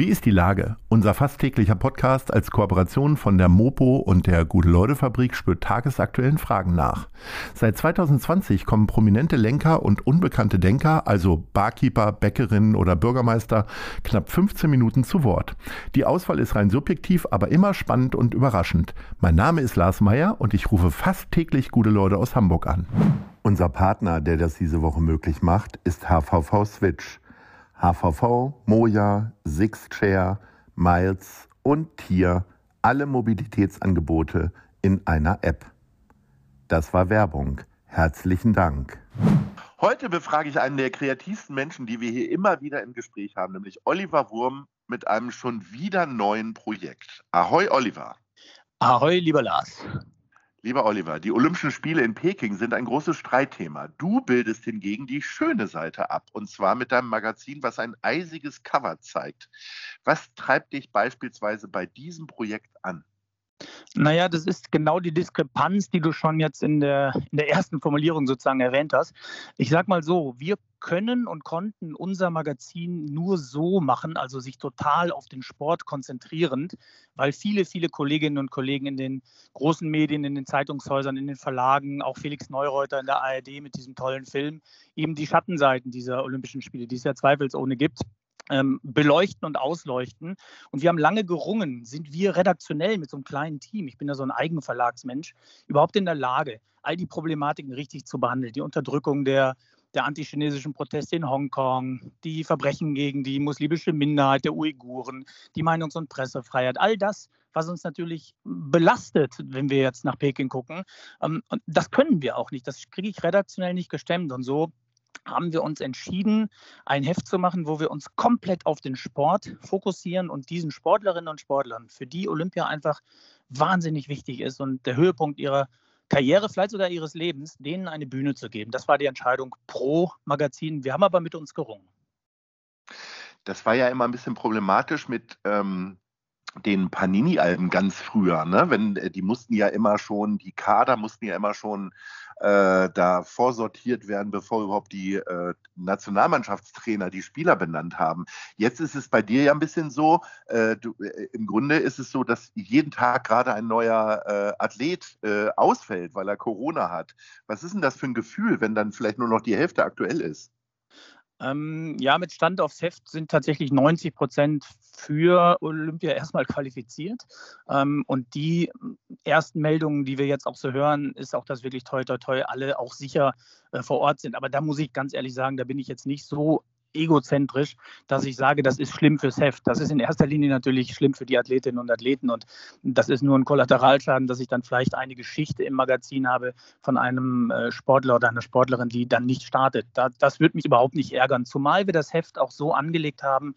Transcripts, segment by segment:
Wie ist die Lage? Unser fast täglicher Podcast als Kooperation von der Mopo und der Gute-Leute-Fabrik spürt tagesaktuellen Fragen nach. Seit 2020 kommen prominente Lenker und unbekannte Denker, also Barkeeper, Bäckerinnen oder Bürgermeister, knapp 15 Minuten zu Wort. Die Auswahl ist rein subjektiv, aber immer spannend und überraschend. Mein Name ist Lars Meyer und ich rufe fast täglich gute Leute aus Hamburg an. Unser Partner, der das diese Woche möglich macht, ist HVV Switch. HVV, Moja, Sixchair, Miles und Tier, alle Mobilitätsangebote in einer App. Das war Werbung. Herzlichen Dank. Heute befrage ich einen der kreativsten Menschen, die wir hier immer wieder im Gespräch haben, nämlich Oliver Wurm mit einem schon wieder neuen Projekt. Ahoi, Oliver. Ahoi, lieber Lars. Lieber Oliver, die Olympischen Spiele in Peking sind ein großes Streitthema. Du bildest hingegen die schöne Seite ab, und zwar mit deinem Magazin, was ein eisiges Cover zeigt. Was treibt dich beispielsweise bei diesem Projekt an? Naja, das ist genau die Diskrepanz, die du schon jetzt in der, in der ersten Formulierung sozusagen erwähnt hast. Ich sag mal so, wir können und konnten unser Magazin nur so machen, also sich total auf den Sport konzentrierend, weil viele, viele Kolleginnen und Kollegen in den großen Medien, in den Zeitungshäusern, in den Verlagen, auch Felix Neureuter in der ARD mit diesem tollen Film, eben die Schattenseiten dieser Olympischen Spiele, die es ja zweifelsohne gibt, ähm, beleuchten und ausleuchten. Und wir haben lange gerungen, sind wir redaktionell mit so einem kleinen Team, ich bin ja so ein Eigenverlagsmensch, überhaupt in der Lage, all die Problematiken richtig zu behandeln. Die Unterdrückung der, der antichinesischen Proteste in Hongkong, die Verbrechen gegen die muslimische Minderheit der Uiguren, die Meinungs- und Pressefreiheit, all das, was uns natürlich belastet, wenn wir jetzt nach Peking gucken. Ähm, und das können wir auch nicht. Das kriege ich redaktionell nicht gestemmt. Und so haben wir uns entschieden, ein Heft zu machen, wo wir uns komplett auf den Sport fokussieren und diesen Sportlerinnen und Sportlern, für die Olympia einfach wahnsinnig wichtig ist und der Höhepunkt ihrer Karriere, vielleicht sogar ihres Lebens, denen eine Bühne zu geben. Das war die Entscheidung pro Magazin. Wir haben aber mit uns gerungen. Das war ja immer ein bisschen problematisch mit ähm, den Panini-Alben ganz früher, ne? Wenn äh, die mussten ja immer schon, die Kader mussten ja immer schon äh, da vorsortiert werden, bevor überhaupt die äh, Nationalmannschaftstrainer die Spieler benannt haben. Jetzt ist es bei dir ja ein bisschen so, äh, du, äh, im Grunde ist es so, dass jeden Tag gerade ein neuer äh, Athlet ausfällt, weil er Corona hat. Was ist denn das für ein Gefühl, wenn dann vielleicht nur noch die Hälfte aktuell ist? Ähm, ja, mit Stand aufs Heft sind tatsächlich 90 Prozent für Olympia erstmal qualifiziert. Ähm, und die ersten Meldungen, die wir jetzt auch so hören, ist auch, dass wirklich toi toi toi alle auch sicher äh, vor Ort sind. Aber da muss ich ganz ehrlich sagen, da bin ich jetzt nicht so egozentrisch, dass ich sage, das ist schlimm fürs Heft. Das ist in erster Linie natürlich schlimm für die Athletinnen und Athleten und das ist nur ein Kollateralschaden, dass ich dann vielleicht eine Geschichte im Magazin habe von einem äh, Sportler oder einer Sportlerin, die dann nicht startet. das würde mich überhaupt nicht ärgern, zumal wir das Heft auch so angelegt haben,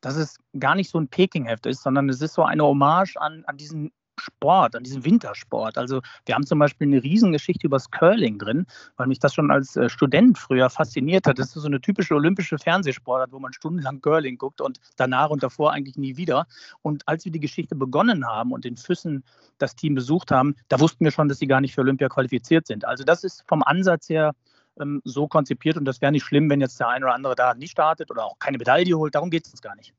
dass es gar nicht so ein Peking-Heft ist, sondern es ist so eine Hommage an, an diesen Sport, an diesem Wintersport. Also wir haben zum Beispiel eine Riesengeschichte über das Curling drin, weil mich das schon als äh, Student früher fasziniert hat. Das ist so eine typische olympische Fernsehsportart, wo man stundenlang Curling guckt und danach und davor eigentlich nie wieder. Und als wir die Geschichte begonnen haben und in Füssen das Team besucht haben, da wussten wir schon, dass sie gar nicht für Olympia qualifiziert sind. Also das ist vom Ansatz her ähm, so konzipiert und das wäre nicht schlimm, wenn jetzt der eine oder andere da nicht startet oder auch keine Medaille holt. Darum geht es uns gar nicht.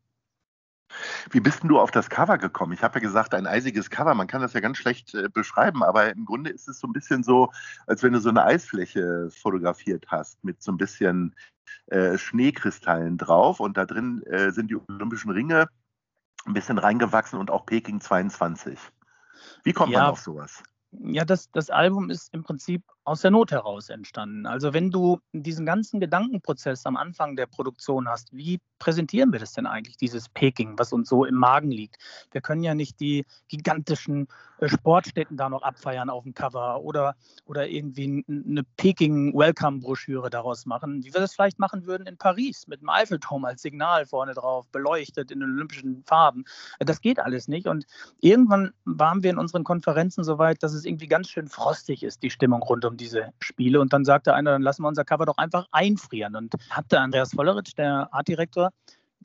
Wie bist denn du auf das Cover gekommen? Ich habe ja gesagt, ein eisiges Cover, man kann das ja ganz schlecht äh, beschreiben, aber im Grunde ist es so ein bisschen so, als wenn du so eine Eisfläche fotografiert hast mit so ein bisschen äh, Schneekristallen drauf und da drin äh, sind die Olympischen Ringe ein bisschen reingewachsen und auch Peking 22. Wie kommt ja, man auf sowas? Ja, das, das Album ist im Prinzip aus der Not heraus entstanden. Also wenn du diesen ganzen Gedankenprozess am Anfang der Produktion hast, wie präsentieren wir das denn eigentlich, dieses Peking, was uns so im Magen liegt? Wir können ja nicht die gigantischen äh, Sportstätten da noch abfeiern auf dem Cover oder, oder irgendwie eine Peking-Welcome-Broschüre daraus machen, wie wir das vielleicht machen würden in Paris mit dem Eiffelturm als Signal vorne drauf, beleuchtet in den olympischen Farben. Das geht alles nicht. Und irgendwann waren wir in unseren Konferenzen so weit, dass es irgendwie ganz schön frostig ist, die Stimmung rund um diese Spiele. Und dann sagte einer, dann lassen wir unser Cover doch einfach einfrieren. Und hatte Andreas Volleritsch, der Artdirektor,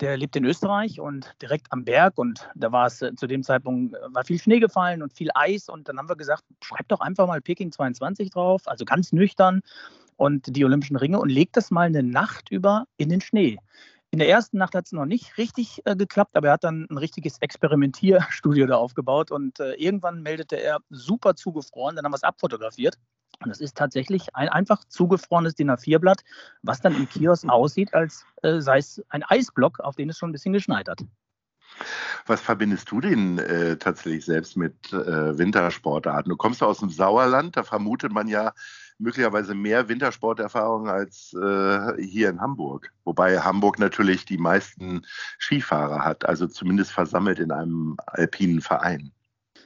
der lebt in Österreich und direkt am Berg und da war es äh, zu dem Zeitpunkt äh, war viel Schnee gefallen und viel Eis und dann haben wir gesagt, schreib doch einfach mal Peking 22 drauf, also ganz nüchtern und die Olympischen Ringe und leg das mal eine Nacht über in den Schnee. In der ersten Nacht hat es noch nicht richtig äh, geklappt, aber er hat dann ein richtiges Experimentierstudio da aufgebaut und äh, irgendwann meldete er super zugefroren, dann haben wir es abfotografiert. Und es ist tatsächlich ein einfach zugefrorenes DIN A4-Blatt, was dann im Kiosk aussieht, als äh, sei es ein Eisblock, auf den es schon ein bisschen geschneit hat. Was verbindest du denn äh, tatsächlich selbst mit äh, Wintersportarten? Du kommst aus dem Sauerland, da vermutet man ja möglicherweise mehr Wintersporterfahrung als äh, hier in Hamburg. Wobei Hamburg natürlich die meisten Skifahrer hat, also zumindest versammelt in einem alpinen Verein.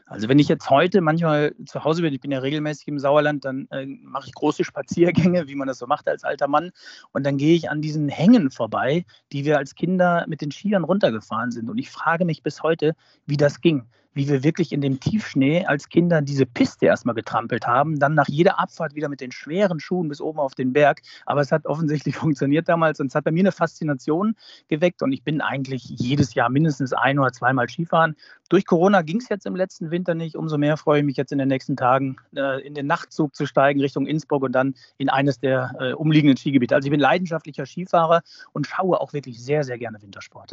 Also wenn ich jetzt heute manchmal zu Hause bin, ich bin ja regelmäßig im Sauerland, dann äh, mache ich große Spaziergänge, wie man das so macht als alter Mann. Und dann gehe ich an diesen Hängen vorbei, die wir als Kinder mit den Skiern runtergefahren sind. Und ich frage mich bis heute, wie das ging wie wir wirklich in dem Tiefschnee als Kinder diese Piste erstmal getrampelt haben, dann nach jeder Abfahrt wieder mit den schweren Schuhen bis oben auf den Berg. Aber es hat offensichtlich funktioniert damals und es hat bei mir eine Faszination geweckt und ich bin eigentlich jedes Jahr mindestens ein oder zweimal Skifahren. Durch Corona ging es jetzt im letzten Winter nicht. Umso mehr freue ich mich jetzt in den nächsten Tagen äh, in den Nachtzug zu steigen Richtung Innsbruck und dann in eines der äh, umliegenden Skigebiete. Also ich bin leidenschaftlicher Skifahrer und schaue auch wirklich sehr, sehr gerne Wintersport.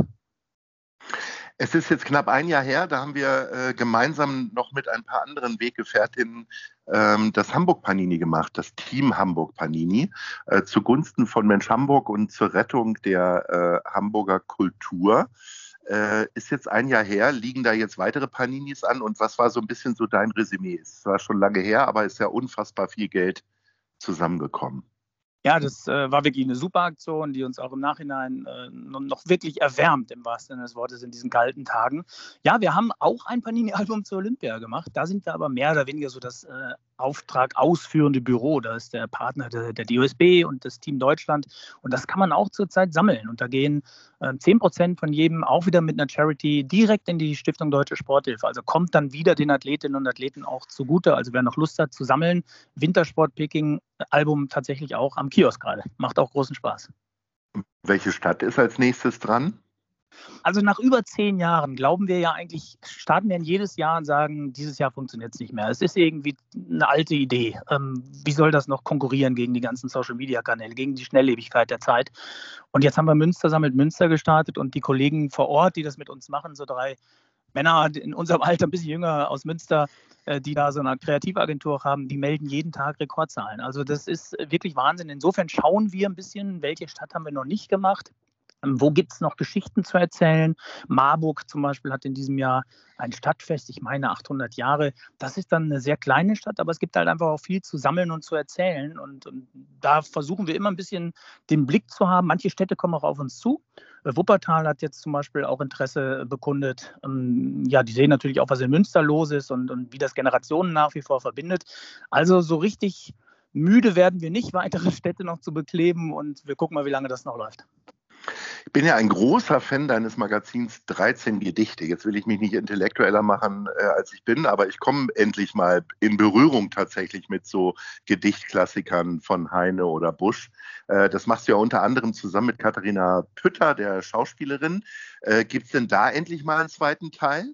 Es ist jetzt knapp ein Jahr her, da haben wir äh, gemeinsam noch mit ein paar anderen Weggefährtinnen ähm, das Hamburg Panini gemacht, das Team Hamburg Panini, äh, zugunsten von Mensch Hamburg und zur Rettung der äh, Hamburger Kultur. Äh, ist jetzt ein Jahr her, liegen da jetzt weitere Paninis an und was war so ein bisschen so dein Resümee? Es war schon lange her, aber ist ja unfassbar viel Geld zusammengekommen. Ja, das äh, war wirklich eine super Aktion, die uns auch im Nachhinein äh, noch wirklich erwärmt, im wahrsten Sinne des Wortes, in diesen kalten Tagen. Ja, wir haben auch ein Panini-Album zur Olympia gemacht. Da sind wir aber mehr oder weniger so das äh, Auftrag ausführende Büro. Da ist der Partner der, der DOSB und das Team Deutschland. Und das kann man auch zurzeit sammeln. Und da gehen äh, 10 Prozent von jedem auch wieder mit einer Charity direkt in die Stiftung Deutsche Sporthilfe. Also kommt dann wieder den Athletinnen und Athleten auch zugute. Also wer noch Lust hat zu sammeln, Wintersport Picking Album tatsächlich auch am Kiosk gerade. Macht auch großen Spaß. Welche Stadt ist als nächstes dran? Also nach über zehn Jahren glauben wir ja eigentlich, starten wir jedes Jahr und sagen, dieses Jahr funktioniert es nicht mehr. Es ist irgendwie eine alte Idee. Ähm, wie soll das noch konkurrieren gegen die ganzen Social-Media-Kanäle, gegen die Schnelllebigkeit der Zeit? Und jetzt haben wir Münster sammelt Münster gestartet und die Kollegen vor Ort, die das mit uns machen, so drei Männer in unserem Alter, ein bisschen jünger aus Münster, äh, die da so eine Kreativagentur haben, die melden jeden Tag Rekordzahlen. Also das ist wirklich Wahnsinn. Insofern schauen wir ein bisschen, welche Stadt haben wir noch nicht gemacht. Ähm, wo gibt es noch Geschichten zu erzählen? Marburg zum Beispiel hat in diesem Jahr ein Stadtfest, ich meine 800 Jahre. Das ist dann eine sehr kleine Stadt, aber es gibt halt einfach auch viel zu sammeln und zu erzählen. Und, und da versuchen wir immer ein bisschen den Blick zu haben. Manche Städte kommen auch auf uns zu. Äh, Wuppertal hat jetzt zum Beispiel auch Interesse bekundet. Ähm, ja, die sehen natürlich auch, was in Münster los ist und, und wie das Generationen nach wie vor verbindet. Also so richtig müde werden wir nicht, weitere Städte noch zu bekleben und wir gucken mal, wie lange das noch läuft. Ich bin ja ein großer Fan deines Magazins 13 Gedichte. Jetzt will ich mich nicht intellektueller machen, äh, als ich bin, aber ich komme endlich mal in Berührung tatsächlich mit so Gedichtklassikern von Heine oder Busch. Äh, das machst du ja unter anderem zusammen mit Katharina Pütter, der Schauspielerin. Äh, Gibt es denn da endlich mal einen zweiten Teil?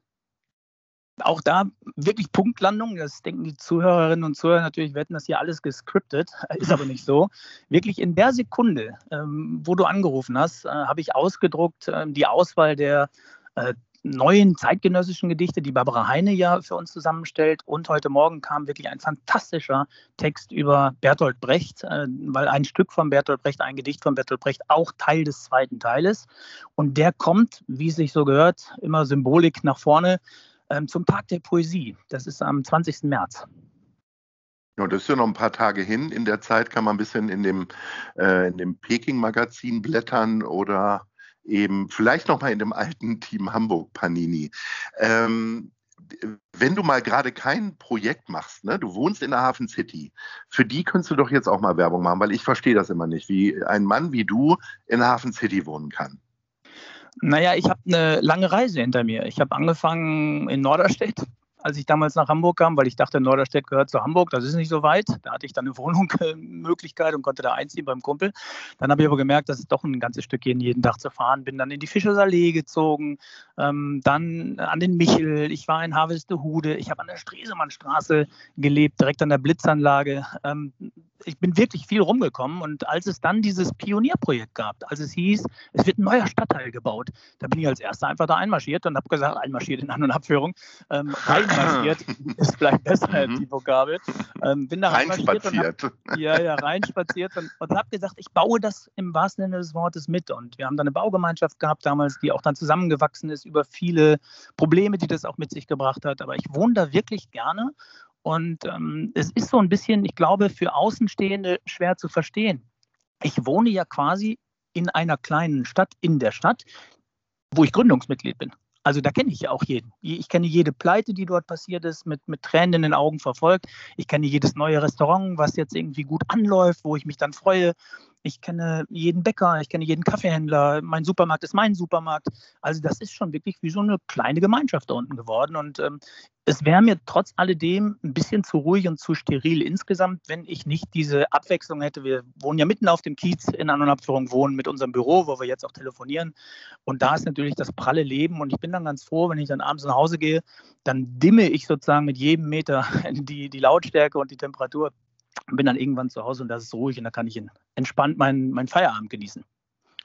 Auch da wirklich Punktlandung. Das denken die Zuhörerinnen und Zuhörer natürlich, wir hätten das hier alles gescriptet. Ist aber nicht so. Wirklich in der Sekunde, ähm, wo du angerufen hast, äh, habe ich ausgedruckt äh, die Auswahl der äh, neuen zeitgenössischen Gedichte, die Barbara Heine ja für uns zusammenstellt. Und heute Morgen kam wirklich ein fantastischer Text über Bertolt Brecht, äh, weil ein Stück von Bertolt Brecht, ein Gedicht von Bertolt Brecht auch Teil des zweiten Teiles. Und der kommt, wie es sich so gehört, immer Symbolik nach vorne ähm, zum Tag der Poesie. Das ist am 20. März. Ja, das ist ja noch ein paar Tage hin. In der Zeit kann man ein bisschen in dem, äh, dem Peking-Magazin blättern oder eben vielleicht noch mal in dem alten Team Hamburg Panini. Ähm, wenn du mal gerade kein Projekt machst, ne, du wohnst in der Hafen City, für die könntest du doch jetzt auch mal Werbung machen, weil ich verstehe das immer nicht, wie ein Mann wie du in der Hafen City wohnen kann. Naja, ich habe eine lange Reise hinter mir. Ich habe angefangen in Norderstedt als ich damals nach Hamburg kam, weil ich dachte, Norderstedt gehört zu Hamburg, das ist nicht so weit. Da hatte ich dann eine Wohnungsmöglichkeit und konnte da einziehen beim Kumpel. Dann habe ich aber gemerkt, dass es doch ein ganzes Stückchen jeden Tag zu fahren. Bin dann in die Fischersallee gezogen, ähm, dann an den Michel. Ich war in Harvestehude. Ich habe an der Stresemannstraße gelebt, direkt an der Blitzanlage. Ähm, ich bin wirklich viel rumgekommen und als es dann dieses Pionierprojekt gab, als es hieß, es wird ein neuer Stadtteil gebaut, da bin ich als Erster einfach da einmarschiert und habe gesagt, einmarschiert in An- und Abführung, ähm, reinmarschiert ist vielleicht besser als Mhm. die Vokabel, ähm, bin da reinmarschiert und hab, Reinspaziert. ja, ja, reinspaziert und, und habe gesagt, ich baue das im wahrsten Sinne des Wortes mit und wir haben da eine Baugemeinschaft gehabt damals, die auch dann zusammengewachsen ist über viele Probleme, die das auch mit sich gebracht hat, aber ich wohne da wirklich gerne und ähm, es ist so ein bisschen, ich glaube, für Außenstehende schwer zu verstehen. Ich wohne ja quasi in einer kleinen Stadt, in der Stadt, wo ich Gründungsmitglied bin. Also da kenne ich ja auch jeden. Ich kenne jede Pleite, die dort passiert ist, mit, mit Tränen in den Augen verfolgt. Ich kenne jedes neue Restaurant, was jetzt irgendwie gut anläuft, wo ich mich dann freue. Ich kenne jeden Bäcker, ich kenne jeden Kaffeehändler. Mein Supermarkt ist mein Supermarkt. Also das ist schon wirklich wie so eine kleine Gemeinschaft da unten geworden. Und ähm, es wäre mir trotz alledem ein bisschen zu ruhig und zu steril insgesamt, wenn ich nicht diese Abwechslung hätte. Wir wohnen ja mitten auf dem Kiez in An- und Abführung, wohnen mit unserem Büro, wo wir jetzt auch telefonieren. Und da ist natürlich das pralle Leben. Und ich bin dann ganz froh, wenn ich dann abends nach Hause gehe, dann dimme ich sozusagen mit jedem Meter die, die Lautstärke und die Temperatur. Bin dann irgendwann zu Hause und das ist ruhig und da kann ich entspannt meinen, meinen Feierabend genießen.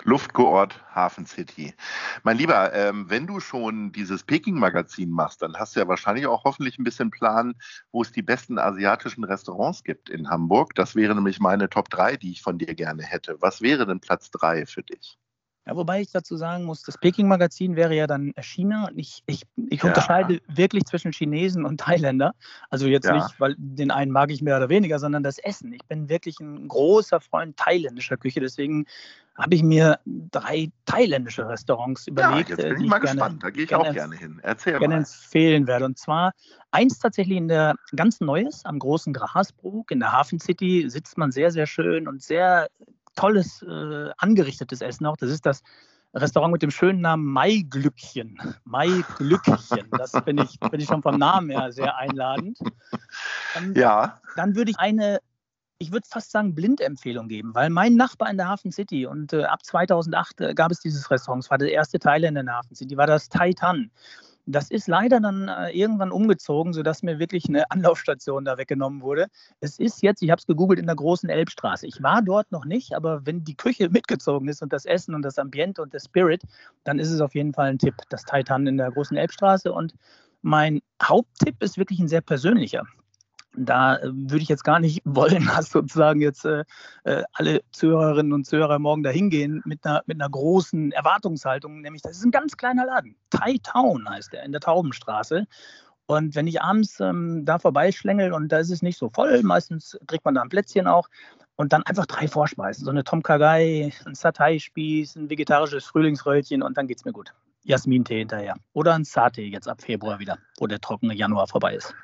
Luftkurort Hafen City. Mein Lieber, ähm, wenn du schon dieses Peking-Magazin machst, dann hast du ja wahrscheinlich auch hoffentlich ein bisschen Plan, wo es die besten asiatischen Restaurants gibt in Hamburg. Das wäre nämlich meine Top 3, die ich von dir gerne hätte. Was wäre denn Platz 3 für dich? Ja, wobei ich dazu sagen muss, das Peking-Magazin wäre ja dann China. Ich, ich, ich Ja. unterscheide wirklich zwischen Chinesen und Thailänder. Also jetzt Ja. nicht, weil den einen mag ich mehr oder weniger, sondern das Essen. Ich bin wirklich ein großer Freund thailändischer Küche. Deswegen habe ich mir drei thailändische Restaurants Ja, überlegt, jetzt äh, bin die ich mal gerne, gespannt. Da gehe ich gerne auch gerne hin. Erzähl gerne mal. empfehlen werde. Und zwar eins tatsächlich in der ganz Neues, am großen Grasbrook in der Hafen City sitzt man sehr, sehr schön und sehr tolles, äh, angerichtetes Essen auch. Das ist das Restaurant mit dem schönen Namen Maiglückchen. Maiglückchen. Das finde ich, finde ich schon vom Namen her sehr einladend. Dann, Ja, dann würde ich eine, ich würde fast sagen, Blindempfehlung geben, weil mein Nachbar in der Hafen City und äh, ab 2008 äh, gab es dieses Restaurant, es war der erste Thailänder in der Hafen City, war das Thai Tan. Das ist leider dann äh, irgendwann umgezogen, sodass mir wirklich eine Anlaufstation da weggenommen wurde. Es ist jetzt, ich habe es gegoogelt, in der großen Elbstraße. Ich war dort noch nicht, aber wenn die Küche mitgezogen ist und das Essen und das Ambiente und der Spirit, dann ist es auf jeden Fall ein Tipp. Das Titan in der großen Elbstraße. Und mein Haupttipp ist wirklich ein sehr persönlicher. Da äh, würde ich jetzt gar nicht wollen, dass sozusagen jetzt äh, äh, alle Zuhörerinnen und Zuhörer morgen dahin gehen mit einer, mit einer großen Erwartungshaltung, nämlich das ist ein ganz kleiner Laden. Thai Town heißt er, in der Taubenstraße. Und wenn ich abends ähm, da vorbeischlängel und da ist es nicht so voll, meistens kriegt man da ein Plätzchen auch und dann einfach drei Vorspeisen. So eine Tom Kha Gai, ein Satay-Spieß, ein vegetarisches Frühlingsröllchen und dann geht's mir gut. Jasmin-Tee hinterher. Oder ein Satay jetzt ab Februar wieder, wo der trockene Januar vorbei ist.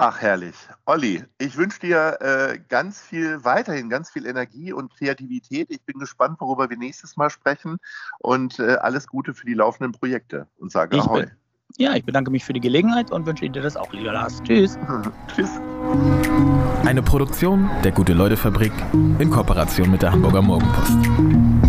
Ach, herrlich. Olli, ich wünsche dir äh, ganz viel weiterhin, ganz viel Energie und Kreativität. Ich bin gespannt, worüber wir nächstes Mal sprechen und äh, alles Gute für die laufenden Projekte und sage Ich Ahoi. bin- Ja, ich bedanke mich für die Gelegenheit und wünsche dir das auch, lieber Lars. Tschüss. Tschüss. Eine Produktion der Gute-Leute-Fabrik in Kooperation mit der Hamburger Morgenpost.